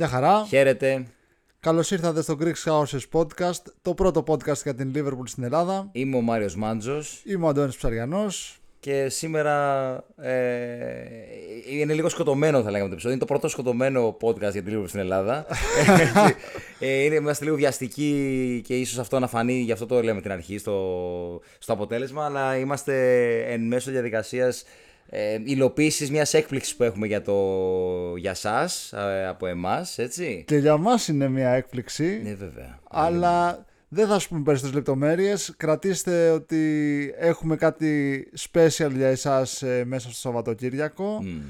Γεια χαρά. Χαίρετε. Καλώς ήρθατε στο Greek Houses Podcast, το πρώτο podcast για την Liverpool στην Ελλάδα. Είμαι ο Μάριος Μάντζος Είμαι ο Αντώνης Ψαριανός. και σήμερα ε, είναι λίγο σκοτωμένο θα λέγαμε το επεισόδιο. Είναι το πρώτο σκοτωμένο podcast για την Liverpool στην Ελλάδα. ε, είναι, είμαστε λίγο βιαστικοί και ίσως αυτό να φανεί, γι' αυτό το λέμε την αρχή στο, στο αποτέλεσμα, αλλά είμαστε εν μέσω διαδικασίας ε, υλοποίησης μιας έκπληξης που έχουμε για, το, για σας, ε, από εμάς, έτσι. Και για μας είναι μια έκπληξη, Ναι, βέβαια. αλλά δεν θα σου πούμε περισσότερες λεπτομέρειες. Κρατήστε ότι έχουμε κάτι special για εσάς ε, μέσα στο Σαββατοκύριακο. Μμ.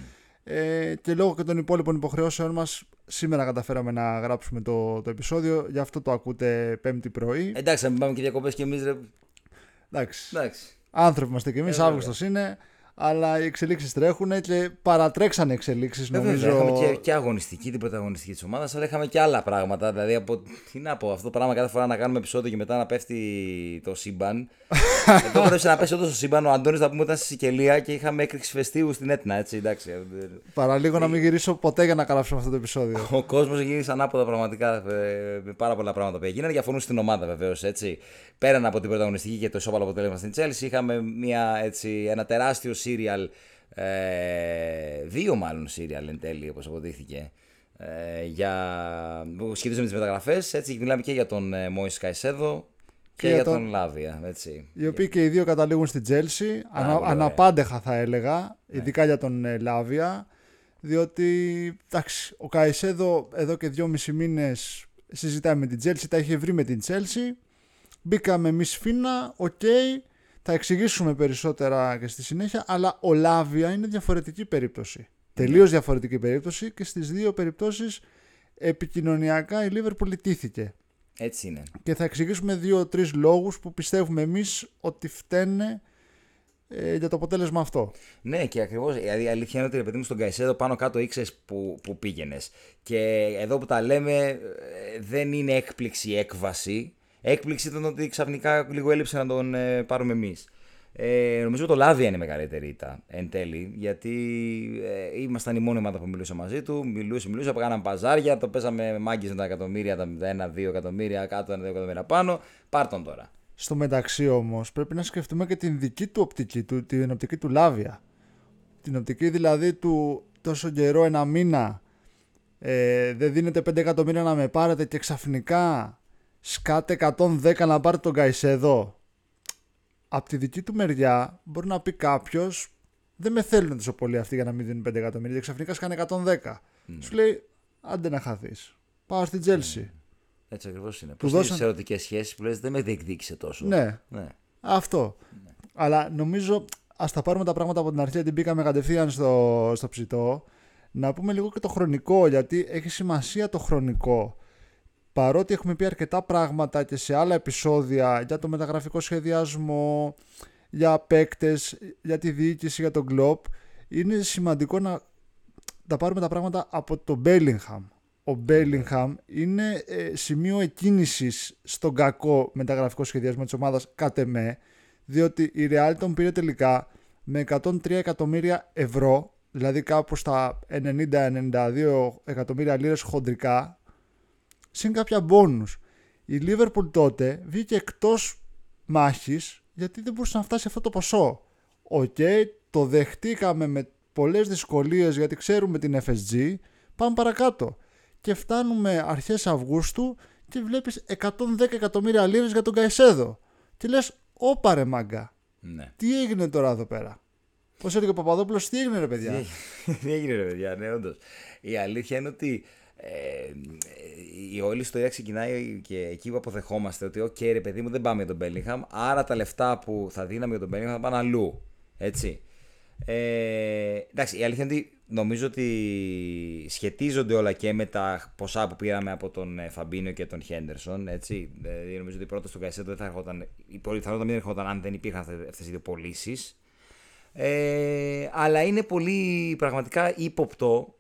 Ε, και λόγω και των υπόλοιπων υποχρεώσεων μας σήμερα καταφέραμε να γράψουμε το, το επεισόδιο, γι' αυτό το ακούτε πέμπτη πρωί. Εντάξει, να μην πάμε και διακοπές και εμείς, ρε. Εντάξει, Εντάξει. άνθρωποι είμαστε κι εμείς, Ε, βέβαια. Αύγουστος είναι, αλλά οι εξελίξεις τρέχουν και παρατρέξανε εξελίξεις Ε, νομίζω. Βέβαια, είχαμε και, και αγωνιστική, την πρωταγωνιστική της ομάδας, αλλά είχαμε και άλλα πράγματα. Δηλαδή, από, τι να πω, αυτό το πράγμα κάθε φορά να κάνουμε επεισόδιο και μετά να πέφτει το σύμπαν. Εδώ πρέπει να πέσει όντω το σύμπαν. Ο Αντώνης, θα πούμε, ήταν στη Σικελία και είχαμε έκρηξη φεστίου στην Έτνα, έτσι. Εντάξει. Παραλίγο να μην γυρίσω ποτέ για να γράψουμε αυτό το επεισόδιο. Ο κόσμος γύρισε ανάποδα πραγματικά ε, με πάρα πολλά πράγματα που έγιναν. Για φωνού στην ομάδα βεβαίως. Πέραν από την πρωταγωνιστική και το ισόπαλο αποτέλεσμα στην Chelsea, είχαμε μια, έτσι, ένα τεράστιο σύριαλ. Ε, δύο μάλλον σύριαλ εν τέλει, όπως αποδείχθηκε. Ε, για... που σχετίζονται με τις μεταγραφές. Έτσι, μιλάμε και για τον ε, Μόη Καϊσέδο και, για για τον- τον Λάβια. Έτσι. Οι οποίοι και οι δύο καταλήγουν στην Τζέλσι, ανα, πολύ ωραία. αναπάντεχα θα έλεγα, ειδικά για τον ε, Λάβια, διότι εντάξει, ο Καϊσέδο εδώ και δυόμισι μήνες συζητάει με την Τσέλσι, τα είχε βρει με την Τσέλσι, μπήκαμε εμείς φίνα, οκ, θα εξηγήσουμε περισσότερα και στη συνέχεια, αλλά ο Λάβια είναι διαφορετική περίπτωση. Τελείως διαφορετική περίπτωση και στις δύο περιπτώσεις επικοινωνιακά η Λίβερπουλ ηττήθηκε. Έτσι είναι. Και θα εξηγήσουμε δύο-τρεις λόγους που πιστεύουμε εμείς ότι φταίνε ε, για το αποτέλεσμα αυτό. Ναι, και ακριβώς. Δηλαδή, η αλήθεια είναι ότι ρε παιδί μου στον Καϊσέδο πάνω κάτω ήξερε που, που πήγαινες. Και εδώ που τα λέμε, ε, δεν είναι έκπληξη ή έκβαση. Έκπληξη ήταν ότι ξαφνικά λίγο έλειψε να τον ε, πάρουμε εμείς. Ε, νομίζω το Λάβια είναι η μεγαλύτερη ήττα εν τέλει, γιατί ε, ήμασταν η μόνη ομάδα που μιλούσε μαζί του. Μιλούσε, μιλούσε, κάναμε παζάρια, το παίζαμε μάγκες με τα εκατομμύρια, τα 1-2 εκατομμύρια κάτω, 1-2 εκατομμύρια πάνω. Πάρ τον τώρα. Στο μεταξύ όμως πρέπει να σκεφτούμε και την δική του οπτική, του, την οπτική του Λάβια. Την οπτική δηλαδή του τόσο καιρό, ένα μήνα, ε, δεν δίνετε 5 εκατομμύρια να με πάρετε και ξαφνικά σκάτε 110 να πάρετε τον Καϊσέδο. Απ' τη δική του μεριά μπορεί να πει κάποιος, δεν με θέλουν τόσο πολύ αυτοί για να μην δίνουν 5 εκατομμύρια και ξαφνικά σκάνε 110. Σου λέει, άντε να χαθείς. Πάω στην Τζέλσι. Έτσι ακριβώς είναι. Του Πώς δώσαν- τι ερωτικέ σχέσεις που λες δεν με διεκδίκησε τόσο. Ναι, ναι. αυτό. Αλλά νομίζω, ας τα πάρουμε τα πράγματα από την αρχή, γιατί μπήκαμε κατευθείαν στο, στο ψητό. Να πούμε λίγο και το χρονικό, γιατί έχει σημασία το χρονικό. Παρότι έχουμε πει αρκετά πράγματα και σε άλλα επεισόδια για το μεταγραφικό σχεδιασμό, για παίκτες, για τη διοίκηση, για τον κλοπ, είναι σημαντικό να τα πάρουμε τα πράγματα από τον Bellingham. Ο Bellingham είναι ε, σημείο εκκίνησης στον κακό μεταγραφικό σχεδιασμό της ομάδας κατ' εμέ, διότι η Real τον πήρε τελικά με 103 εκατομμύρια ευρώ, δηλαδή κάπου στα 90-92 εκατομμύρια λίρες χοντρικά, συν κάποια μπόνους. Η Liverpool τότε βγήκε εκτός μάχης γιατί δεν μπορούσε να φτάσει αυτό το ποσό. Οκ, το δεχτήκαμε με πολλές δυσκολίες γιατί ξέρουμε την FSG, πάμε παρακάτω. Και φτάνουμε αρχές Αυγούστου και βλέπεις 110 εκατομμύρια λίρες για τον Καϊσέδο. Και λες, όπα ρε μάγκα, ναι. τι έγινε τώρα εδώ πέρα; Πώς έλεγε ο Παπαδόπουλος, τι έγινε ρε παιδιά; Τι έγινε ρε παιδιά, ναι όντως. Η αλήθεια είναι ότι ε, η όλη ιστορία ξεκινάει και εκεί που αποδεχόμαστε ότι οκ ρε παιδί μου δεν πάμε για τον Bellingham, άρα τα λεφτά που θα δίναμε για τον Bellingham θα πάνε αλλού. Έτσι. Ε, εντάξει, η αλήθεια είναι ότι νομίζω ότι σχετίζονται όλα και με τα ποσά που πήραμε από τον ε, Φαμπίνιο και τον Χέντερσον. Έτσι. Δηλαδή, νομίζω ότι πρώτα στον Καϊσέδο δεν θα ερχόταν, η πιθανότητα μην ερχόταν αν δεν υπήρχαν αυτές οι δύο πωλήσεις. Ε, αλλά είναι πολύ πραγματικά ύποπτο.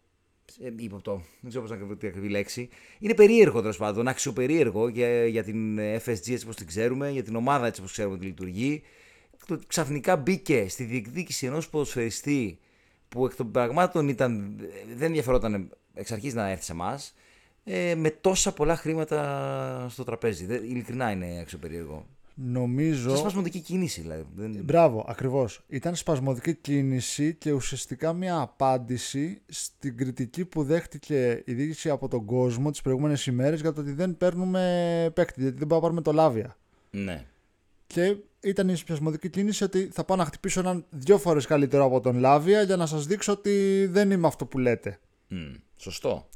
Ε, ύποπτο, δεν ξέρω πώς να βρω ακριβή λέξη. Είναι περίεργο τέλος πάντων, αξιοπερίεργο για, για την FSG έτσι όπως την ξέρουμε, για την ομάδα έτσι όπως ξέρουμε ότι λειτουργεί. Το ότι ξαφνικά μπήκε στη διεκδίκηση ενός ποδοσφαιριστή που εκ των πραγμάτων ήταν, δεν ενδιαφερόταν εξ αρχής να έρθει σε εμάς. ε, με τόσα πολλά χρήματα στο τραπέζι. Δεν, ειλικρινά είναι αξιοπερίεργο. Νομίζω. Σε σπασμωδική κίνηση, δηλαδή. Δεν... Μπράβο, ακριβώς. Ήταν σπασμωδική κίνηση και ουσιαστικά μια απάντηση στην κριτική που δέχτηκε η διοίκηση από τον κόσμο τις προηγούμενες ημέρες για το ότι δεν παίρνουμε παίκτη, γιατί δεν μπορούμε να πάρουμε το Λάβια. Ναι. Και ήταν η σπασμωδική κίνηση ότι θα πάω να χτυπήσω έναν δύο φορές καλύτερο από τον Λάβια για να σας δείξω ότι δεν είμαι αυτό που λέτε. Μμ, σωστό.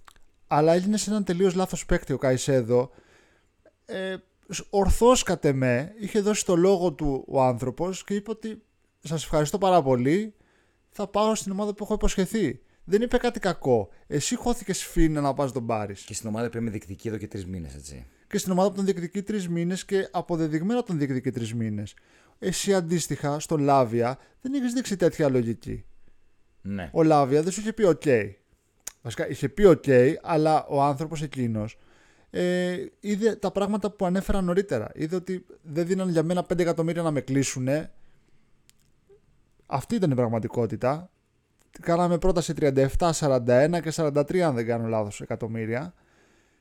Αλλά έγινε σε έναν τελείως λάθος παίκτη ο Καϊσέδο. Ε, ορθώς κατ' εμέ είχε δώσει το λόγο του ο άνθρωπος και είπε ότι σας ευχαριστώ πάρα πολύ θα πάω στην ομάδα που έχω υποσχεθεί. Δεν είπε κάτι κακό. Εσύ χώθηκες φίνα να πας τον πάρει. Και στην ομάδα πρέπει με διεκδικεί εδώ και τρεις μήνες, έτσι. Και στην ομάδα που τον διεκδικεί τρεις μήνες και αποδεδειγμένα τον διεκδικεί τρεις μήνες. Εσύ αντίστοιχα στο Λάβια δεν έχεις δείξει τέτοια λογική. Ναι. Ο Λάβια δεν σου είχε πει OK. Βασικά είχε πει OK, αλλά ο άνθρωπος εκείνος ε, είδε τα πράγματα που ανέφερα νωρίτερα. Είδε ότι δεν δίναν για μένα 5 εκατομμύρια να με κλείσουν. Αυτή ήταν η πραγματικότητα. Κάναμε πρόταση 37, 41 και 43 αν δεν κάνω λάθος εκατομμύρια.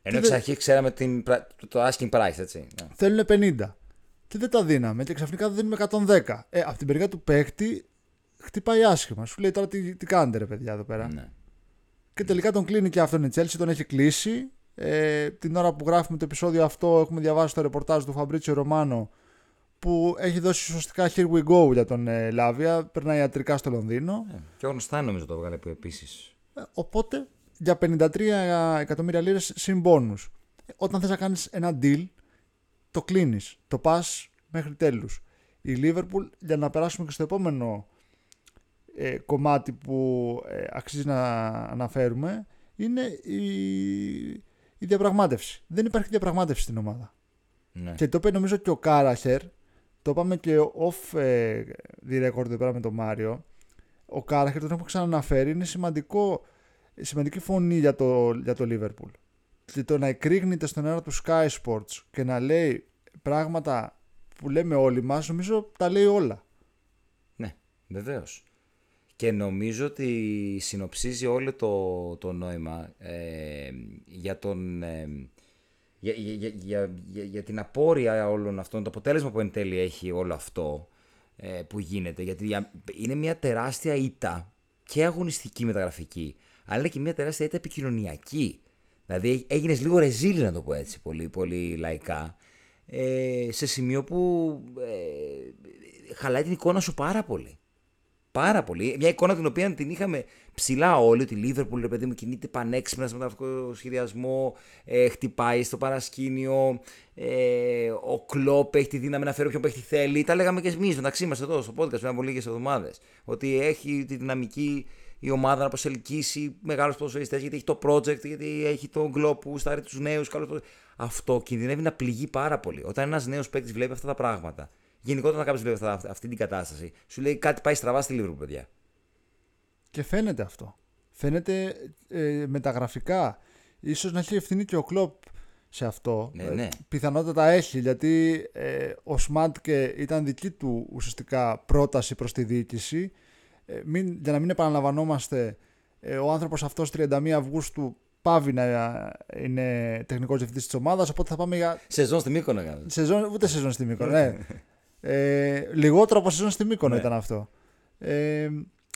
Ενώ Και εξ δεν- αρχή ξέραμε την, πρα- το- το asking price, έτσι. Ναι. Θέλουν 50. Και δεν τα δίναμε και ξαφνικά δεν δίνουμε 110. Ε, από την περίοδο του παίκτη χτυπάει άσχημα. Σου λέει τώρα τι, τι κάνετε ρε παιδιά εδώ πέρα. Ναι. Και τελικά τον κλείνει και αυτόν η Chelsea, τον έχει κλείσει. Ε, την ώρα που γράφουμε το επεισόδιο αυτό έχουμε διαβάσει το ρεπορτάζ του Φαμπρίτσιο Ρωμάνο που έχει δώσει σωστικά here we go για τον ε, Λάβια, περνάει ιατρικά στο Λονδίνο. Ε, Και ο Γνωστάν νομίζω το έβγαλε επίσης. Ε, οπότε για 53 εκατομμύρια λίρες συν bonus. Ε, Όταν θες να κάνεις ένα deal, το κλείνεις, το πας μέχρι τέλους. Η Liverpool, για να περάσουμε και στο επόμενο ε, κομμάτι που ε, αξίζει να αναφέρουμε, είναι η, η διαπραγμάτευση. Δεν υπάρχει διαπραγμάτευση στην ομάδα. Ναι. Και το είπε νομίζω και ο Κάραχερ, το είπαμε και off ε, the record εδώ πέρα με τον Μάριο. Ο Κάραχερ τον έχω ξαναναφέρει, είναι σημαντικό, σημαντική φωνή για το, για το Liverpool. Και το να εκρήγνεται στον αέρα του Sky Sports και να λέει πράγματα που λέμε όλοι μας, νομίζω τα λέει όλα. Ναι, βεβαίως. Και νομίζω ότι συνοψίζει όλο το, το νόημα ε, για, τον, ε, για, για, για, για, για- για την απόρρεια όλων αυτών, το αποτέλεσμα που εν τέλει έχει όλο αυτό ε, που γίνεται. Γιατί για- είναι μια τεράστια ήττα και αγωνιστική μεταγραφική, αλλά είναι και μια τεράστια ήττα επικοινωνιακή. Δηλαδή έγινες λίγο ρεζίλ, να το πω έτσι, πολύ, πολύ λαϊκά, ε, σε σημείο που ε, χαλάει την εικόνα σου πάρα πολύ. Πάρα πολύ. Μια εικόνα την οποία την είχαμε ψηλά όλοι. Ότι η Λίβερπουλ, ρε παιδί μου, κινείται πανέξυπνα στο μεταγραφικό σχεδιασμό. Ε, χτυπάει στο παρασκήνιο. Ε, ο Κλόπ έχει τη δύναμη να φέρει όποιον παίχτη θέλει. Τα λέγαμε και εμείς μεταξύ μας εδώ στο podcast πριν από λίγες εβδομάδες. Ότι έχει τη δυναμική η ομάδα να προσελκύσει μεγάλους ποδοσφαιριστές γιατί έχει το project, γιατί έχει τον Κλόπ που στάρει τους νέους καλού Αυτό κινδυνεύει να πληγεί πάρα πολύ. Όταν ένας νέος παίκτης βλέπει αυτά τα πράγματα, γενικότερα όταν κάποιος βλέπει αυτά, αυτή την κατάσταση, σου λέει κάτι πάει στραβά στη Λίβερπουλ, παιδιά. Και φαίνεται αυτό. Φαίνεται ε, μεταγραφικά. Ίσως να έχει ευθύνη και ο Κλόπ σε αυτό. Ναι, Ε, ναι. πιθανότατα έχει, γιατί ε, ο Σμάντκε ήταν δική του ουσιαστικά πρόταση προς τη διοίκηση. Ε, μην, για να μην επαναλαμβανόμαστε, ε, ο άνθρωπος αυτός 31 Αυγούστου πάβει να είναι τεχνικός διευθυντής της ομάδας, οπότε θα πάμε για Σεζόν στη Μύκονο έκανε. Σεζόν, ούτε σεζόν στη Μύκονο, ναι. ε, λιγότερο από σεζόν στη Μύκονο Ναι. ήταν αυτό. Ε,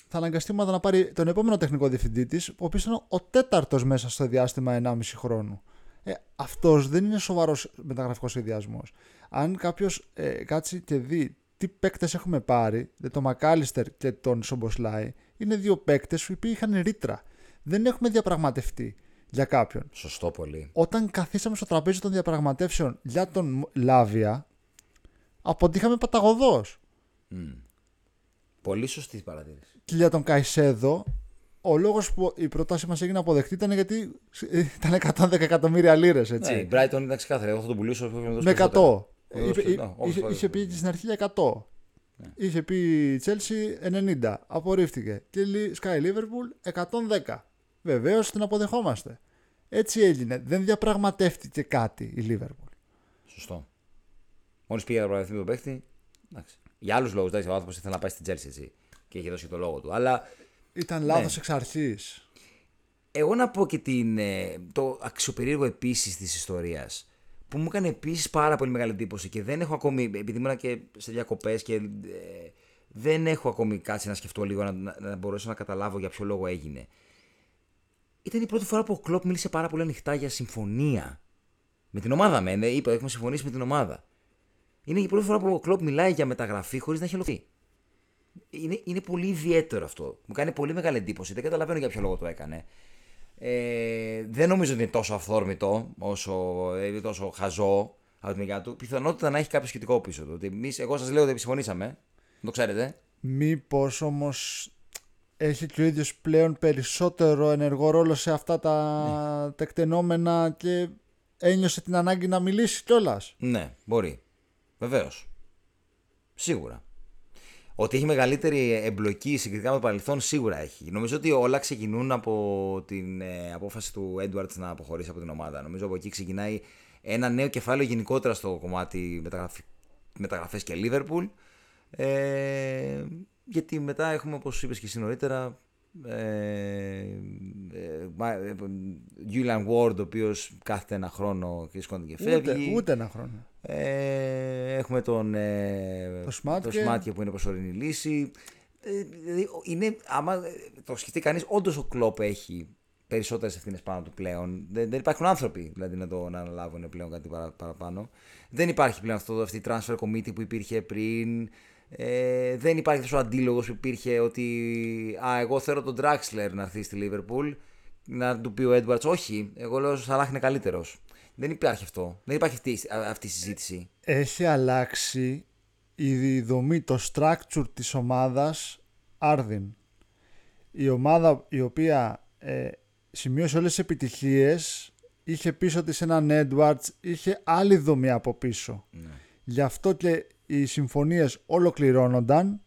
θα αναγκαστεί η ομάδα να πάρει τον επόμενο τεχνικό διευθυντή της, ο οποίος ήταν ο τέταρτος μέσα στο διάστημα 1,5 χρόνου. Ε, Αυτός δεν είναι σοβαρός μεταγραφικός σχεδιασμός. Αν κάποιος ε, κάτσει και δει τι παίκτες έχουμε πάρει, δε τον Μακάλιστερ και τον Σομποσλάι, είναι δύο παίκτες οι οποίοι είχαν ρήτρα. Δεν έχουμε διαπραγματευτεί για κάποιον Σωστό πολύ. όταν καθίσαμε στο τραπέζι των διαπραγματεύσεων για τον Λάβια, αποτύχαμε παταγωδός. Μμ. Πολύ σωστή παρατήρηση. Και για τον Καϊσέδο, ο λόγος που η πρόταση μας έγινε αποδεκτή ήταν γιατί ήταν 110 εκατομμύρια λίρες, έτσι. Ναι, η Brighton ήταν ξεκάθαρη. Εγώ θα τον πουλήσω. όποιος με δώσει με 100. περισσότερα. Ε, δώσει είπε- περισσότερα. είχε- Όχι, είχε, όχι, είχε πει στην αρχή για 100. Είχε πει η Chelsea 90. Απορρίφθηκε. Και η Sky Liverpool 110. Βεβαίως την αποδεχόμαστε. Έτσι έγινε. Δεν διαπραγματεύτηκε κάτι η Liverpool. Σωστό. Μόλις πήγε να πραγματευτεί με τον παίχτη. Εντάξει. Για άλλους λόγους. Ο άνθρωπος ήθελε να πάει στην Chelsea έτσι. Και είχε δώσει και το λόγο του. Αλλά Ήταν Ναι. λάθος εξ αρχής. Εγώ να πω και την, ε, το αξιοπερίεργο επίσης της ιστορίας που μου έκανε επίσης πάρα πολύ μεγάλη εντύπωση και δεν έχω ακόμη, επειδή ήμουν και σε διακοπές και ε, δεν έχω ακόμη κάτσει να σκεφτώ λίγο να, να, να μπορέσω να καταλάβω για ποιο λόγο έγινε. Ήταν η πρώτη φορά που ο Κλοπ μίλησε πάρα πολύ ανοιχτά για συμφωνία. Με την ομάδα με, ναι, είπα, έχουμε συμφωνήσει με την ομάδα. Είναι η πρώτη φορά που ο Κλοπ μιλάει για μεταγραφή χωρίς να έχει ολοκληρωθεί. Είναι, είναι πολύ ιδιαίτερο αυτό. Μου κάνει πολύ μεγάλη εντύπωση. Δεν καταλαβαίνω για ποιο λόγο το έκανε. Ε, δεν νομίζω ότι είναι τόσο αυθόρμητο, όσο ε, τόσο χαζό από την μεριά του. Πιθανότητα να έχει κάποιο σχετικό πίσω του. Ότι εμείς, εγώ σας λέω ότι συμφωνήσαμε. Το ξέρετε. Μήπως όμως έχει και ο ίδιος πλέον περισσότερο ενεργό ρόλο σε αυτά τα ναι. τεκτενόμενα και ένιωσε την ανάγκη να μιλήσει κιόλας; Ναι, μπορεί. Βεβαίως. Σίγουρα. Ότι έχει μεγαλύτερη εμπλοκή συγκριτικά με το παρελθόν σίγουρα έχει. Νομίζω ότι όλα ξεκινούν από την ε, απόφαση του Edwards να αποχωρήσει από την ομάδα. Νομίζω από εκεί ξεκινάει ένα νέο κεφάλαιο γενικότερα στο κομμάτι μεταγραφές και Liverpool. Ε, γιατί μετά έχουμε, όπως είπες και εσύ νωρίτερα, Julian Ward, ο οποίος κάθεται ένα χρόνο και σκόνται και φεύγει. Ούτε, ούτε ένα χρόνο. Ε, έχουμε τον ε, το, Σμάτκε. το που είναι προσωρινή λύση. Ε, δηλαδή, είναι, άμα το σκεφτεί κανείς, όντως ο Κλόπ έχει περισσότερες ευθύνες πάνω του πλέον. Δεν, δεν υπάρχουν άνθρωποι δηλαδή, να το να αναλάβουν πλέον κάτι παραπάνω. Δεν υπάρχει πλέον αυτό, αυτή η transfer committee που υπήρχε πριν. Ε, δεν υπάρχει τόσο αντίλογος που υπήρχε ότι α, εγώ θέλω τον Draxler να έρθει στη Liverpool να του πει ο Edwards όχι, εγώ λέω ο Σαλάχ είναι καλύτερος. Δεν υπάρχει αυτό. Δεν υπάρχει αυτή, αυτή η συζήτηση. Έχει αλλάξει η δομή, το structure της ομάδας Άρδιν. Η ομάδα η οποία ε, σημείωσε όλες τις επιτυχίες είχε πίσω της έναν Edwards, είχε άλλη δομή από πίσω. Ναι. Γι' αυτό και οι συμφωνίες ολοκληρώνονταν,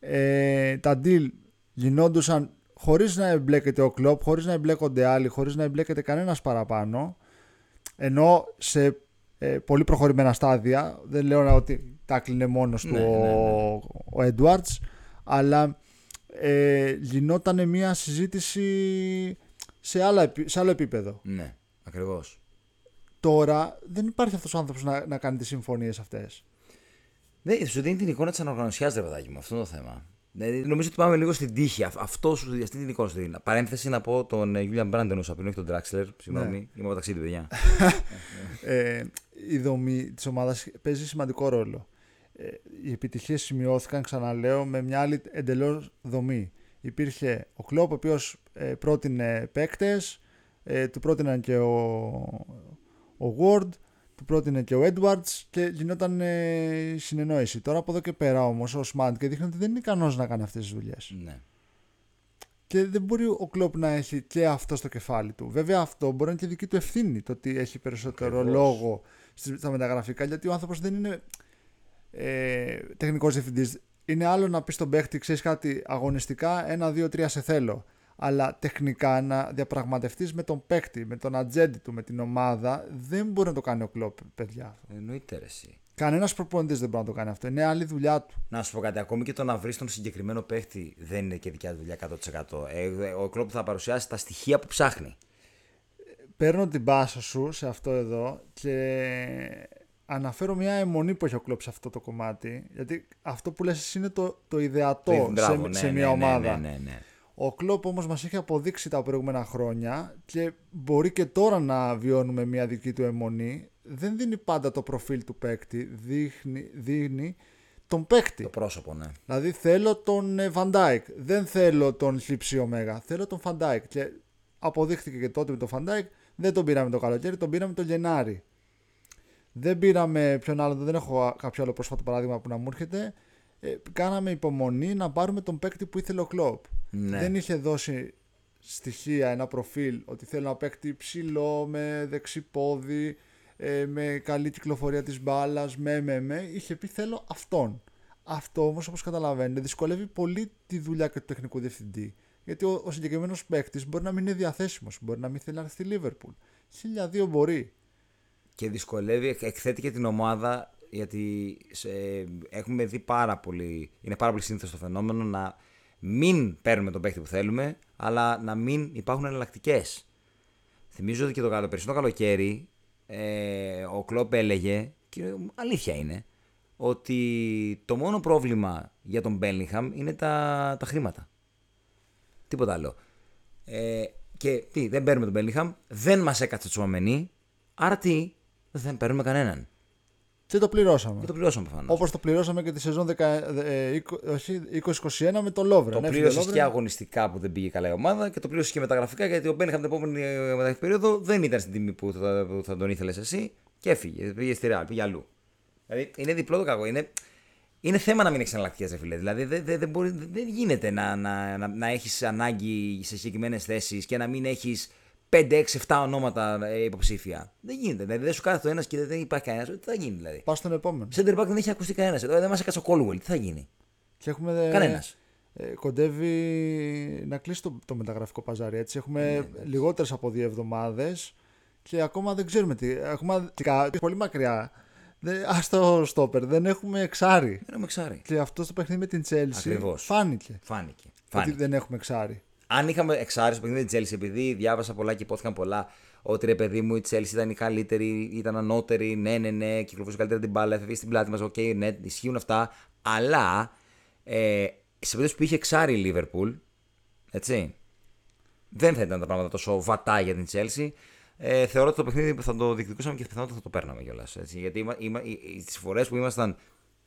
ε, τα deal γινόντουσαν χωρίς να εμπλέκεται ο κλόπ, χωρίς να εμπλέκονται άλλοι, χωρίς να εμπλέκεται κανένας παραπάνω, ενώ σε ε, πολύ προχωρημένα στάδια, δεν λέω ότι τα κλείνε μόνος ναι, του ναι, ο, ναι. Edwards, αλλά ε, γινόταν μια συζήτηση σε, άλλα, σε άλλο επίπεδο. Ναι, ακριβώς. Τώρα δεν υπάρχει αυτός ο άνθρωπος να, να κάνει τις συμφωνίες αυτές. Ναι, σου δίνει την εικόνα της ανοργανωσιάς, ρε παιδάκι μου, αυτό είναι το θέμα. Δηλαδή, νομίζω ότι πάμε λίγο στην τύχη. Αυτός σου αυτή την εικόνα σου δίνει. Παρένθεση να πω τον Γιούλιαν Μπράντεν όσο πριν, όχι τον Τράξλερ. Συγγνώμη, ναι. είμαι μεταξύ του, παιδιά. ε, η δομή της ομάδας παίζει σημαντικό ρόλο. Ε, οι επιτυχίες σημειώθηκαν, ξαναλέω, με μια άλλη εντελώς δομή. Υπήρχε ο Κλόπ, ο οποίος ε, πρότεινε παίκτες, ε, του πρότειναν και ο, ο Ward, του πρότεινε και ο Edwards και γινόταν ε, συνεννόηση. Τώρα από εδώ και πέρα όμως ο Σμαντ και δείχνει ότι δεν είναι ικανός να κάνει αυτές τις δουλειές. Ναι. Και δεν μπορεί ο Κλόπ να έχει και αυτό στο κεφάλι του. Βέβαια αυτό μπορεί να είναι και δική του ευθύνη το ότι έχει περισσότερο Ακριβώς. λόγο στα μεταγραφικά γιατί ο άνθρωπος δεν είναι ε, τεχνικός διευθυντής. Είναι άλλο να πεις στον παίχτη, ξέρεις κάτι αγωνιστικά, ένα, δύο, τρία σε θέλω αλλά τεχνικά να διαπραγματευτείς με τον παίκτη, με τον ατζέντη του, με την ομάδα, δεν μπορεί να το κάνει ο κλοπ, παιδιά. Εννοείται εσύ. Κανένας προπονητής δεν μπορεί να το κάνει αυτό. Είναι άλλη δουλειά του. Να σου πω κάτι. Ακόμη και το να βρεις τον συγκεκριμένο παίχτη δεν είναι και δικιά του δουλειά 100%. Ε, ο κλοπ θα παρουσιάσει τα στοιχεία που ψάχνει. Παίρνω την πάσα σου σε αυτό εδώ και αναφέρω μια εμμονή που έχει ο Κλοπ σε αυτό το κομμάτι. Γιατί αυτό που λες είναι το, το ιδεατό σε, ναι, σε, μια ναι, ναι, ομάδα. Ναι, ναι, ναι. Ο Κλόπ όμως μας έχει αποδείξει τα προηγούμενα χρόνια και μπορεί και τώρα να βιώνουμε μια δική του εμμονή. Δεν δίνει πάντα το προφίλ του παίκτη, δείχνει, δίνει τον παίκτη. Το πρόσωπο, ναι. Δηλαδή θέλω τον Φαν Ντάικ, δεν θέλω τον Χι Ψι Ωμέγα, θέλω τον Φαν Ντάικ. Και αποδείχθηκε και τότε με τον Φαν Ντάικ, δεν τον πήραμε το καλοκαίρι, τον πήραμε το Γενάρη. Δεν πήραμε ποιον άλλο, δεν έχω κάποιο άλλο πρόσφατο παράδειγμα που να μου έρχεται. Ε, κάναμε υπομονή να πάρουμε τον παίκτη που ήθελε ο Κλόπ. Ναι. Δεν είχε δώσει στοιχεία, ένα προφίλ ότι θέλω ένα παίκτη ψηλό, με δεξί πόδι, ε, με καλή κυκλοφορία της μπάλας, με, με, με. Είχε πει θέλω αυτόν. Αυτό όμως όπως καταλαβαίνετε δυσκολεύει πολύ τη δουλειά και του τεχνικού διευθυντή. Γιατί ο, ο συγκεκριμένος παίκτης μπορεί να μην είναι διαθέσιμος, μπορεί να μην θέλει να έρθει στη Λίβερπουλ. Χίλια μπορεί. Και δυσκολεύει, εκθέτει και την ομάδα γιατί σε, έχουμε δει πάρα πολύ, είναι πάρα πολύ σύνθετο το φαινόμενο να μην παίρνουμε τον παίχτη που θέλουμε, αλλά να μην υπάρχουν εναλλακτικές. Θυμίζω ότι και το περσινό καλοκαίρι ε, ο Κλόπ έλεγε, και αλήθεια είναι, ότι το μόνο πρόβλημα για τον Μπέλιγχαμ είναι τα, τα χρήματα. Τίποτα άλλο. Ε, και τι, δεν παίρνουμε τον Μπέλιγχαμ, δεν μας έκατσε τσουαμενή, άρα τι, δεν παίρνουμε κανέναν. Και το πληρώσαμε. Και το πληρώσαμε προφανώς. Όπως το πληρώσαμε και τη σεζόν 2021 με το Λόβρε. Το πλήρωσες και αγωνιστικά που δεν πήγε καλά η ομάδα και το πλήρωσες και μεταγραφικά γιατί ο Μπένιχαμ την επόμενη μεταγραφική περίοδο δεν ήταν στην τιμή που θα, που θα τον ήθελες εσύ και έφυγε. Πήγε στη Ρεάλ, πήγε αλλού. Δηλαδή είναι διπλό το κακό. Είναι, είναι θέμα να μην έχεις εναλλακτικές, φίλε. Δηλαδή δεν, δεν, δεν, μπορεί, δεν γίνεται να, να, να, να έχεις ανάγκη σε συγκεκριμένες θέσεις και να μην έχεις 5, 6, 7 ονόματα ε, υποψήφια. Δεν γίνεται. Δηλαδή δεν σου κάθεται το ένας και δεν υπάρχει κανένας. Τι θα γίνει δηλαδή; Πας στον επόμενο. Center back δεν έχει ακουστεί κανένας. Εδώ δεν μας έκατσε ο Colwell. Τι θα γίνει; Και έχουμε. Κανένας. Ε, κοντεύει να κλείσει το, το μεταγραφικό παζάρι. Έτσι. Έχουμε ναι, ναι. λιγότερες από δύο εβδομάδες και ακόμα δεν ξέρουμε τι. Έχουμε πολύ μακριά. Α το στόπερ, δεν έχουμε εξάρι. Δεν έχουμε εξάρι. Και αυτό στο παιχνίδι με την Τσέλσι φάνηκε. Φάνηκε. Ότι δεν έχουμε εξάρι αν είχαμε εξάρι το παιχνίδι τη Chelsea, επειδή διάβασα πολλά και ειπώθηκαν πολλά, ότι ρε παιδί μου η Chelsea ήταν η καλύτερη, ήταν ανώτερη, ναι, ναι, ναι, κυκλοφορούσε καλύτερα την μπάλα, έφευγε στην πλάτη μας, OK, okay, ναι, ισχύουν αυτά. Αλλά ε, σε περίπτωση που είχε εξάρι η Liverpool, έτσι, δεν θα ήταν τα πράγματα τόσο βατά για την Chelsea. Ε, θεωρώ ότι το παιχνίδι θα το διεκδικούσαμε και πιθανότατα θα το παίρναμε κιόλας. Γιατί τις φορές που ήμασταν.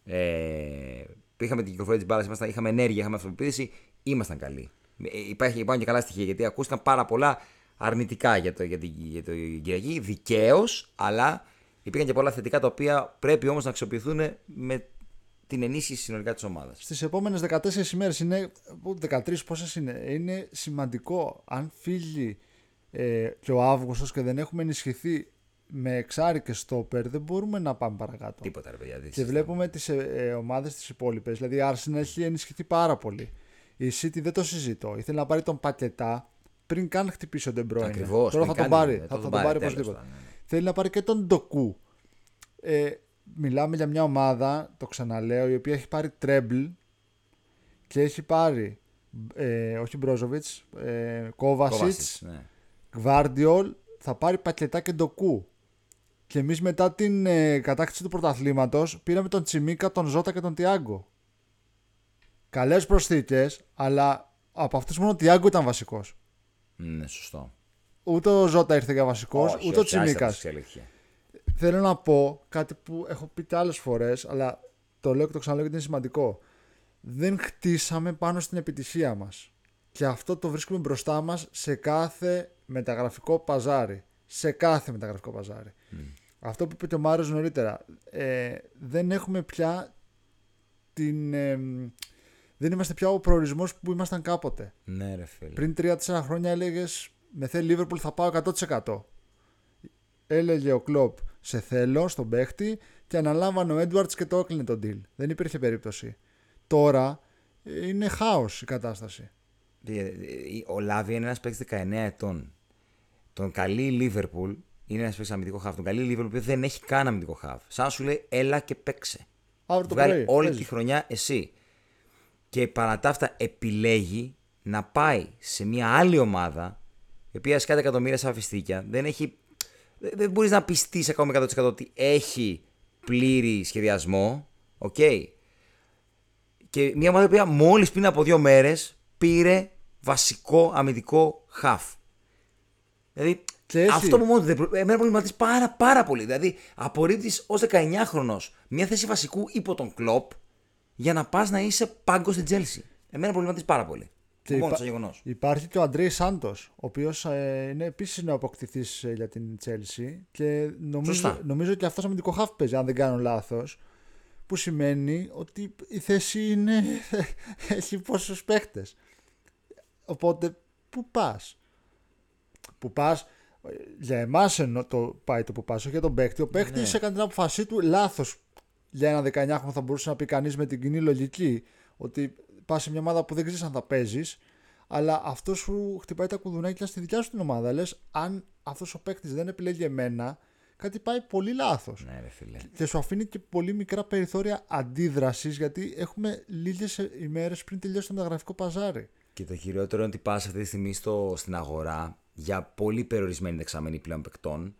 Ε, που είχαμε την κυκλοφορία της μπάλας, είχαμε ενέργεια, είχαμε αυτοπεποίθηση, ήμασταν καλοί. Ε, υπάρχει, υπάρχουν και καλά στοιχεία γιατί ακούστηκαν πάρα πολλά αρνητικά για το, για την, για το Κυριακή. Δικαίως, αλλά υπήρχαν και πολλά θετικά τα οποία πρέπει όμως να αξιοποιηθούν με την ενίσχυση συνολικά της ομάδας. Στις επόμενες 14 ημέρες είναι. 13 πόσες είναι; Είναι σημαντικό αν φύγει ε, και ο Αύγουστος και δεν έχουμε ενισχυθεί με εξάρι και στόπερ, δεν μπορούμε να πάμε παρακάτω. Τίποτα, ρε παιδιά. Και βλέπουμε τις ε, ε ομάδες τις υπόλοιπες. Δηλαδή η Arsenal έχει ενισχυθεί πάρα πολύ. Η City δεν το συζητώ. Ήθελε να πάρει τον Πακετά πριν καν χτυπήσει ο Ντεμπρόινε. Ακριβώς. Τώρα θα τον πάρει. Θα τον πάρει οπωσδήποτε. Ναι, ναι. Θέλει να πάρει και τον Ντοκού. Ε, μιλάμε για μια ομάδα, το ξαναλέω, η οποία έχει πάρει τρέμπλ και έχει πάρει ε, όχι Μπρόζοβιτ, ε, Κόβασιτ, ναι. Γβάρντιολ, θα πάρει Πακετά και Ντοκού. Και εμείς μετά την ε, κατάκτηση του πρωταθλήματος πήραμε τον Τσιμίκα, τον Ζώτα και τον Τιάγκο καλές προσθήκες, αλλά από αυτούς μόνο ο Τιάγκο ήταν βασικός. Ναι, σωστό. Ούτε ο Ζώτα ήρθε για βασικός, ούτε ο Τσιμίκας. Θέλω να πω κάτι που έχω πει και άλλες φορές, αλλά το λέω και το ξαναλέω γιατί είναι σημαντικό. Δεν χτίσαμε πάνω στην επιτυχία μας. Και αυτό το βρίσκουμε μπροστά μας σε κάθε μεταγραφικό παζάρι. Σε κάθε μεταγραφικό παζάρι. Αυτό που είπε και ο Μάριος νωρίτερα. Ε, δεν έχουμε πια την. Ε, δεν είμαστε πια ο προορισμός που ήμασταν κάποτε. Ναι, ρε φίλε. Πριν 3-4 χρόνια έλεγες Με θέλει Λίβερπουλ θα πάω 100%. Έλεγε ο Κλοπ Σε θέλω στον παίχτη και αναλάμβανε ο Έντουαρτς και το έκλεινε τον deal. Δεν υπήρχε περίπτωση. Τώρα είναι χάος η κατάσταση. Ε, ε, ο Λάβι είναι ένας παίκτης 19 ετών. Τον καλή Λίβερπουλ είναι ένας παίκτης αμυντικό χάφ. Τον καλή Λίβερπουλ δεν έχει καν αμυντικό χάφ. Σαν σου λέει, έλα και παίξε. Αύριο το πρωί. όλη τη χρονιά εσύ και παρά τα αυτά επιλέγει να πάει σε μια άλλη ομάδα η οποία σκάει εκατομμύρια σαν φιστίκια. Δεν, έχει, δεν μπορείς να πειστείς ακόμα 100% ότι έχει πλήρη σχεδιασμό. Οκ. Και μια ομάδα η οποία μόλις πριν από δύο μέρες πήρε βασικό αμυντικό χαφ. Δηλαδή αυτό που μόνο εμένα προβληματίζει πάρα, πάρα πολύ. Δηλαδή απορρίπτεις ως 19χρονο μια θέση βασικού υπό τον Κλοπ για να πας να είσαι πάγκος στην Τσέλσι. Εμένα προβληματίζει πάρα πολύ. Και Μόνο υπά... γεγονός. Υπάρχει και ο Αντρέι Σάντος, ο οποίος ε, είναι επίσης νεοποκτηθή ε, για την Τσέλση και νομίζω, νομίζω ότι αυτός αμυντικό χάφ παίζει, αν δεν κάνω λάθος. Που σημαίνει ότι η θέση είναι. έχει πόσους παίχτες. Οπότε, πού πας; Πού πας; Για εμάς το πάει το που πας, όχι για τον παίχτη. Ο παίχτη ναι. έκανε την αποφασή του λάθος για ένα 19χρονο θα μπορούσε να πει κανείς με την κοινή λογική ότι πας σε μια ομάδα που δεν ξέρεις αν θα παίζεις, αλλά αυτός σου χτυπάει τα κουδουνάκια στη δικιά σου την ομάδα. Λες, αν αυτός ο παίκτης δεν επιλέγει εμένα, κάτι πάει πολύ λάθος. Ναι, ρε φίλε. Και σου αφήνει και πολύ μικρά περιθώρια αντίδρασης, γιατί έχουμε λίγες ημέρες πριν τελειώσει το μεταγραφικό παζάρι. Και το χειρότερο είναι ότι πας αυτή τη στιγμή στο, στην αγορά για πολύ περιορισμένη δεξαμενή πλέον παικτών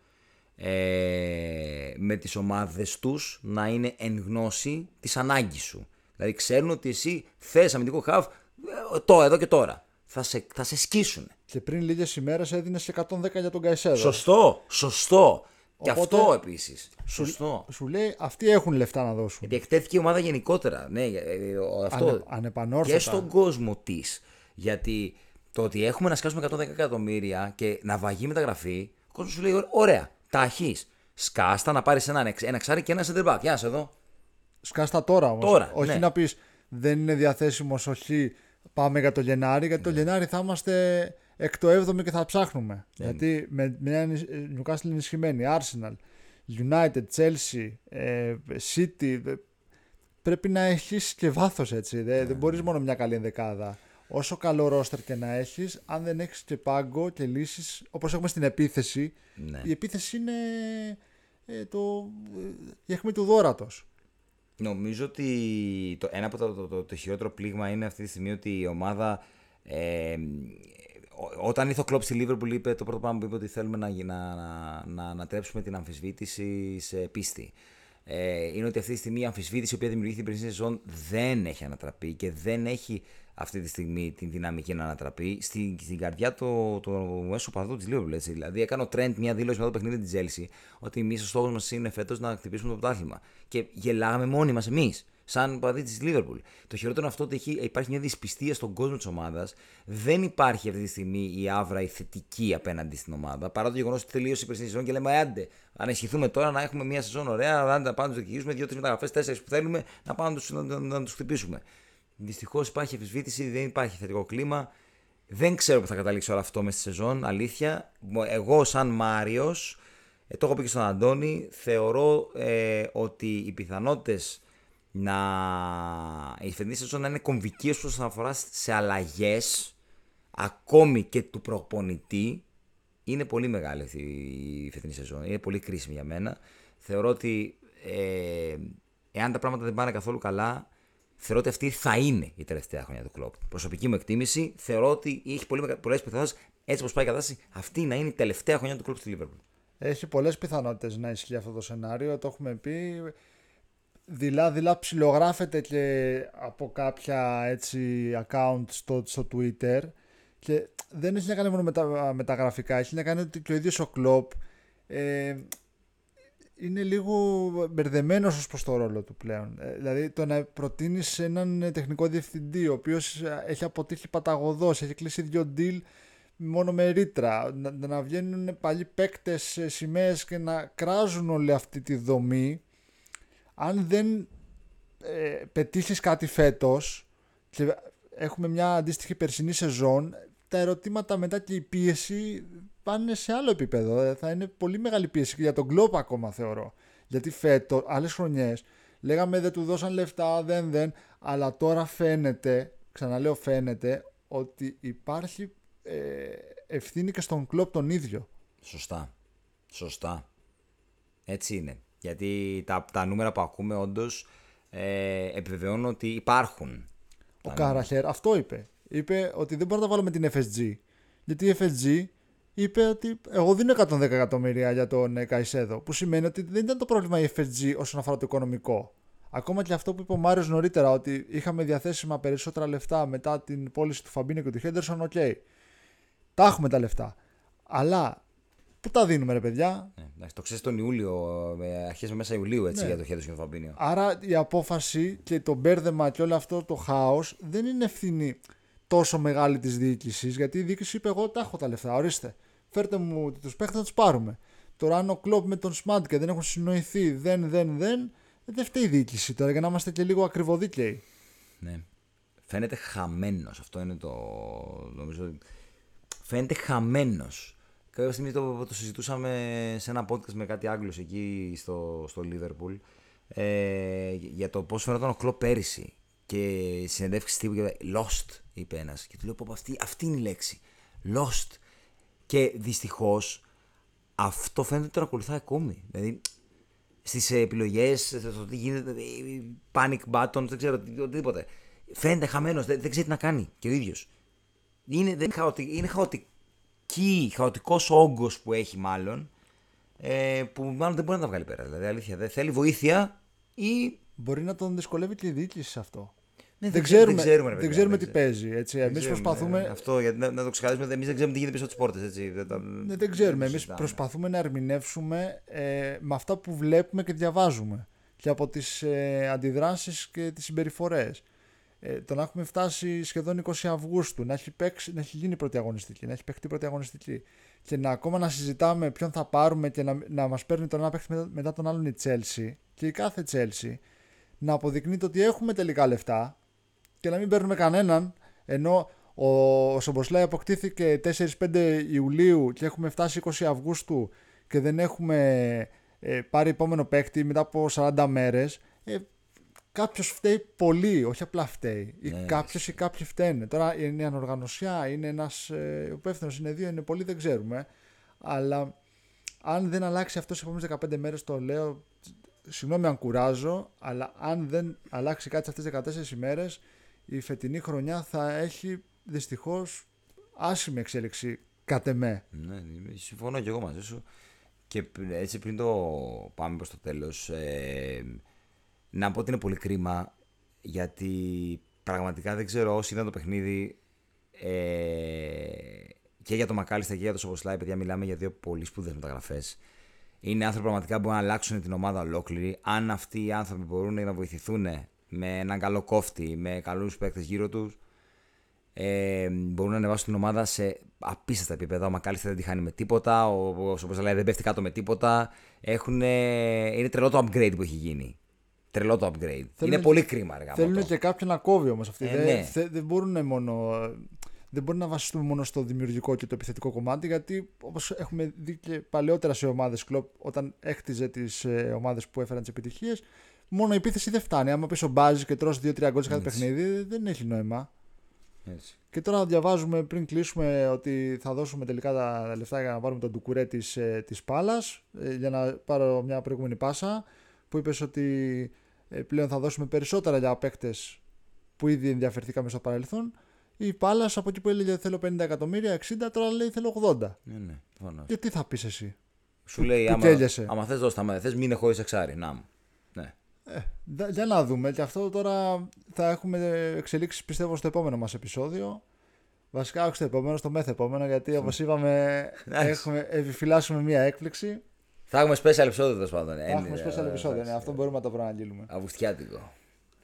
ε, με τις ομάδες τους να είναι εν γνώση της ανάγκης σου. Δηλαδή ξέρουν ότι εσύ θες αμυντικό χαβ ε, το εδώ και τώρα. Θα σε, θα σε σκίσουν. Και πριν λίγες ημέρες έδινες 110 για τον Καϊσέδο. Σωστό, σωστό. Και Οπότε, αυτό επίσης. Σωστό. Σου λέει αυτοί έχουν λεφτά να δώσουν. Γιατί εκτέθηκε η ομάδα γενικότερα. Ναι, ε, ε, αυτό. Ανε, ανεπανόρθωτα. Και στον κόσμο της. Γιατί το ότι έχουμε να σκάσουμε 110 εκατομμύρια και να βαγεί μεταγραφή, ο κόσμος σου λέει: Ωραία, τα έχεις. Σκάστα να πάρεις ένα, ένα ξάρι και ένα center back. Γεια εδώ. Σκάστα τώρα όμως. Τώρα, Όχι ναι. να πεις δεν είναι διαθέσιμο, όχι πάμε για το Γενάρη, γιατί το Γενάρη θα είμαστε εκ το 7ο και θα ψάχνουμε. Γιατί με μια Newcastle ενισχυμένη, Arsenal, United, Chelsea, ε, City, ε, πρέπει να έχεις και βάθος έτσι. Δεν, δεν μπορείς μόνο μια καλή ενδεκάδα. Όσο καλό ρόστερ και να έχεις, αν δεν έχεις και πάγκο και λύσεις, όπως έχουμε στην επίθεση, Ναι. η επίθεση είναι ε, το, ε, η αιχμή του δόρατος. Νομίζω ότι το, ένα από τα, το, το, το χειρότερο πλήγμα είναι αυτή τη στιγμή ότι η ομάδα. Ε, ό- όταν ήρθε ο Κλόπ στη Λίβερπουλ, είπε το πρώτο πράγμα που είπε ότι θέλουμε να, να, να, να ανατρέψουμε την αμφισβήτηση σε πίστη. Ε, είναι ότι αυτή τη στιγμή η αμφισβήτηση η οποία δημιουργήθηκε την περσινή σεζόν δεν έχει ανατραπεί και δεν έχει αυτή τη στιγμή την δυναμική να ανατραπεί στην, στην καρδιά του, του μέσου παδού της Liverpool. Έτσι. Δηλαδή, έκανε ο Τρέντ μια δήλωση μετά το παιχνίδι της Τζέλση ότι εμείς ο στόχος μας είναι φέτος να χτυπήσουμε το πρωτάθλημα. Και γελάγαμε μόνοι μας εμείς, σαν παδί της Liverpool. Το χειρότερο είναι αυτό ότι έχει, υπάρχει μια δυσπιστία στον κόσμο της ομάδας. Δεν υπάρχει αυτή τη στιγμή η άβρα η θετική απέναντι στην ομάδα. Παρά το γεγονός ότι τελείωσε η περσινή σεζόν και λέμε, άντε, αν ισχυθούμε τώρα να έχουμε μια σεζόν ωραία, άντε να πάμε να τους διεκδικήσουμε δύο-τρεις μεταγραφές, τέσσερις που θέλουμε, να πάμε να τους να, να, να τους χτυπήσουμε. Δυστυχώς υπάρχει αμφισβήτηση, δεν υπάρχει θετικό κλίμα. Δεν ξέρω που θα καταλήξει όλο αυτό με στη σεζόν, αλήθεια. Εγώ, σαν Μάριος, ε, το έχω πει και στον Αντώνη, θεωρώ ε, ότι οι πιθανότητες να η φετινή σεζόν να είναι κομβική όσον αφορά σε αλλαγές, ακόμη και του προπονητή, είναι πολύ μεγάλη αυτή η φετινή σεζόν. Είναι πολύ κρίσιμη για μένα. Θεωρώ ότι ε, εάν τα πράγματα δεν πάνε καθόλου καλά, θεωρώ ότι αυτή θα είναι η τελευταία χρονιά του κλοπ. Προσωπική μου εκτίμηση, θεωρώ ότι έχει πολλές πιθανότητες, έτσι όπως πάει η κατάσταση, αυτή να είναι η τελευταία χρονιά του κλοπ στη Λίβερπουλ. Έχει πολλές πιθανότητες να ισχύει αυτό το σενάριο, το έχουμε πει. Δειλά-δειλά ψιλογράφεται και από κάποια έτσι account στο, στο Twitter και δεν έχει να κάνει μόνο με τα μεταγραφικά, έχει να κάνει ότι και ο ίδιος ο Κλόπ ε, είναι λίγο μπερδεμένος ως προς το ρόλο του πλέον. Ε, δηλαδή το να προτείνεις έναν τεχνικό διευθυντή ο οποίος έχει αποτύχει παταγωδός, έχει κλείσει δύο deal μόνο με ρήτρα, να, να βγαίνουν παλιοί παίκτες σημαίες και να κράζουν όλη αυτή τη δομή αν δεν ε, πετύχεις κάτι φέτος και έχουμε μια αντίστοιχη περσινή σεζόν τα ερωτήματα μετά και η πίεση πάνε σε άλλο επίπεδο. Ε, Θα είναι πολύ μεγάλη πίεση και για τον Κλόπ ακόμα θεωρώ. Γιατί φέτο, άλλες χρονιές, λέγαμε δεν του δώσαν λεφτά, δεν δεν, αλλά τώρα φαίνεται, ξαναλέω φαίνεται, ότι υπάρχει ε, ευθύνη και στον Κλόπ τον ίδιο. Σωστά. Σωστά. Έτσι είναι. Γιατί τα, τα νούμερα που ακούμε όντως ε, επιβεβαιώνουν ότι υπάρχουν. Ο Κάραχερ αυτό είπε. Είπε ότι δεν μπορώ να τα βάλω με την FSG. Γιατί η FSG είπε ότι εγώ δίνω 110 εκατομμύρια για τον ε, Καϊσέδο. Που σημαίνει ότι δεν ήταν το πρόβλημα η FSG όσον αφορά το οικονομικό. Ακόμα και αυτό που είπε ο Μάριος νωρίτερα, ότι είχαμε διαθέσιμα περισσότερα λεφτά μετά την πώληση του Φαμπίνιο και του Χέντερσον, οκ. Τα έχουμε τα λεφτά. Αλλά πού τα δίνουμε, ρε παιδιά; Ναι, εντάξει, το ξέρεις τον Ιούλιο, ε, αρχές μέσα Ιουλίου έτσι, Ναι. για το χέρι του Φαμπίνιο. Άρα η απόφαση και το μπέρδεμα και όλο αυτό το χάος δεν είναι ευθύνη τόσο μεγάλη της διοίκησης γιατί η διοίκηση είπε εγώ τα έχω τα λεφτά, ορίστε. Φέρτε μου τους παίχτες να τους πάρουμε. Τώρα αν ο Κλόπ με τον Σμαντ και δεν έχουν συνοηθεί δεν, δεν, δεν, δεν φταίει η διοίκηση τώρα για να είμαστε και λίγο ακριβοδίκαιοι. Ναι. Φαίνεται χαμένος. Αυτό είναι το. Νομίζω. Φαίνεται χαμένος. Κάποια στιγμή το, το συζητούσαμε σε ένα podcast με κάτι Άγγλους εκεί στο, στο Liverpool ε, για το πώς φαινόταν ο Κλοπ πέρυσι. Και συνεντεύξεις τύπου και είπε, Lost, είπε ένας. Και του λέω: Πω, πω, αυτή, αυτή είναι η λέξη. Lost. Και δυστυχώς αυτό φαίνεται ότι τον ακολουθάει ακόμη. Δηλαδή στις επιλογές, στο τι γίνεται, ε, panic buttons, δεν ξέρω οτιδήποτε. Φαίνεται χαμένος, δεν, δεν ξέρει τι να κάνει και ο ίδιος. Είναι, δεν, χαοτικ, είναι χαοτική, χαοτικός όγκος που έχει μάλλον. Ε, που μάλλον δεν μπορεί να τα βγάλει πέρα. Δηλαδή, αλήθεια, δεν θέλει βοήθεια ή. Μπορεί να τον δυσκολεύει και η διοίκηση σε αυτό. Ναι, δεν, ξέρουμε, δεν ξέρουμε, ρε δεν παιδιά, ξέρουμε δεν τι ξέρουμε. παίζει. Έτσι. Δεν Εμείς ξέρουμε, προσπαθούμε, ε, Αυτό, γιατί να, να το ξεκαθαρίσουμε, εμείς δεν ξέρουμε τι γίνεται πίσω από τι πόρτε. Δεν, Ναι, δεν ξέρουμε. Εμείς συζητάμε. προσπαθούμε να ερμηνεύσουμε ε, με αυτά που βλέπουμε και διαβάζουμε και από τις ε, αντιδράσεις και τις συμπεριφορές. Ε, το να έχουμε φτάσει σχεδόν 20 Αυγούστου, να έχει, παίξει, να έχει γίνει πρώτη αγωνιστική, να έχει παιχτεί πρώτη αγωνιστική και να ακόμα να συζητάμε ποιον θα πάρουμε και να, να μας παίρνει τον ένα παίχτη μετά, μετά τον άλλον η Chelsea και η κάθε Chelsea να αποδεικνύεται ότι έχουμε τελικά λεφτά και να μην παίρνουμε κανέναν ενώ ο, ο Σομποσλάι αποκτήθηκε 4-5 Ιουλίου και έχουμε φτάσει 20 Αυγούστου και δεν έχουμε ε, πάρει επόμενο παίκτη μετά από 40 μέρες ε, κάποιος φταίει πολύ, όχι απλά φταίει. Ή Ναι, κάποιος ή κάποιοι φταίνε. Τώρα είναι η ανοργανωσιά, είναι ένας ε, υπεύθυνος, είναι δύο, είναι πολλοί, δεν ξέρουμε. Αλλά αν δεν αλλάξει αυτό στι επόμενες 15 μέρες, το λέω. Συγγνώμη αν κουράζω, αλλά αν δεν αλλάξει κάτι σε αυτές τις 14 ημέρες, η φετινή χρονιά θα έχει δυστυχώς άσημη εξέλιξη κατ' εμέ. Ναι, συμφωνώ και εγώ μαζί σου. Και π- έτσι πριν το πάμε προς το τέλος, ε, να πω ότι είναι πολύ κρίμα γιατί πραγματικά δεν ξέρω όσοι είδαν το παιχνίδι ε, και για το Μακάλιστα και για το Σοποσλάι, παιδιά, μιλάμε για δύο πολύ σπουδαίες μεταγραφές. Είναι άνθρωποι πραγματικά που μπορούν να αλλάξουν την ομάδα ολόκληρη. Αν αυτοί οι άνθρωποι μπορούν να βοηθηθούν με έναν καλό κόφτη, με καλούς παίκτες γύρω τους, ε, μπορούν να ανεβάσουν την ομάδα σε απίστευτα επίπεδα. Ο Μακάλιστα δεν τη χάνει με τίποτα. Ο, ο, όπως λέει, δεν πέφτει κάτω με τίποτα. Έχουν, είναι τρελό το upgrade που έχει γίνει. Τρελό το upgrade. είναι πολύ κρίμα, ρε γάμο Θέλουν το. και κάποιον να κόβει όμως αυτοί. Ε, δεν, ναι. θε- δεν μπορούν μόνο. Δεν μπορεί να βασιστούμε μόνο στο δημιουργικό και το επιθετικό κομμάτι, γιατί όπως έχουμε δει και παλαιότερα σε ομάδες κλοπ, όταν έκτιζε τις ε, ομάδες που έφεραν τις επιτυχίες, μόνο η επίθεση δεν φτάνει. Άμα πεις ο Μπάζ και τρώσει 2-3 γκολ σε κάθε Έτσι. παιχνίδι, δεν έχει νόημα. Έτσι. Και τώρα διαβάζουμε πριν κλείσουμε ότι θα δώσουμε τελικά τα λεφτά για να πάρουμε τον Ντουκουρέ της, ε, της Πάλας ε, για να πάρω μια προηγούμενη πάσα που είπες ότι ε, πλέον θα δώσουμε περισσότερα για παίκτες που ήδη ενδιαφερθήκαμε στο παρελθόν η Πάλας από εκεί που έλεγε θέλω 50 εκατομμύρια 60 τώρα λέει θέλω 80 Ναι, ναι, προφανώς. και τι θα πεις εσύ; Σου λέει, που άμα, κέλιεσαι. άμα θες δώσ' τα, άμα δεν θες μείνε χωρίς εξάρι. Να μου. Ναι. ε, δα- για να δούμε και αυτό τώρα θα έχουμε εξελίξεις πιστεύω στο επόμενο μας επεισόδιο Βασικά όχι στο επόμενο, στο μεθεπόμενο γιατί όπως είπαμε Εντάξει. έχουμε, επιφυλάσσουμε μια έκπληξη Θα έχουμε special επεισόδιο τέλος πάντων. Θα έχουμε special επεισόδιο, ναι, αυτό μπορούμε να το προαναγγείλουμε. Αυγουστιάτικο.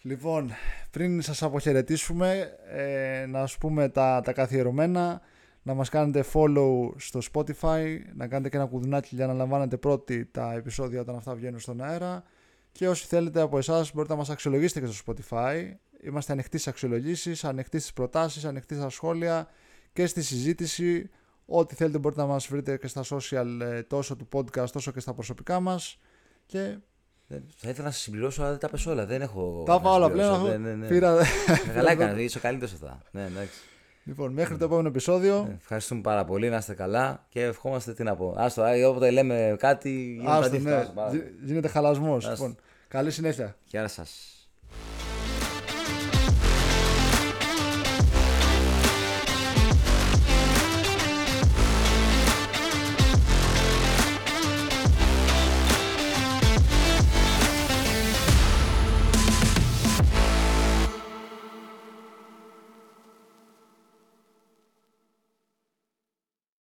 Λοιπόν, πριν σας αποχαιρετήσουμε, ε, να σας πούμε τα, τα καθιερωμένα, να μας κάνετε follow στο Spotify, να κάνετε και ένα κουδουνάκι για να λαμβάνετε πρώτοι τα επεισόδια όταν αυτά βγαίνουν στον αέρα και όσοι θέλετε από εσάς μπορείτε να μας αξιολογήσετε και στο Spotify. Είμαστε ανοιχτοί στις αξιολογήσεις, ανοιχτοί στις προτάσεις, ανοιχτοί στα σχόλια και στη συζήτηση. Ό,τι θέλετε μπορείτε να μας βρείτε και στα social ε, τόσο του podcast όσο και στα προσωπικά μας και Δεν- Θα ήθελα να σας συμπληρώσω, αλλά δεν τα πες όλα. Δεν έχω. τα να πάω όλα συμπληρώσω. πλέον. Ναι, ναι, ναι. Πήρα... Καλά έκανε, είσαι ο καλύτερος αυτά. Ναι, εντάξει. Λοιπόν, μέχρι το επόμενο επεισόδιο. Ε, Ευχαριστούμε πάρα πολύ, να είστε καλά και ευχόμαστε τι να πω. Άστο, α, όποτε λέμε κάτι, γίνεται Άστο, αντίθετο. ναι, Άστο, πάρα πολύ. γι- γίνεται χαλασμός. Άστο. Λοιπόν, καλή συνέχεια. Γεια σας.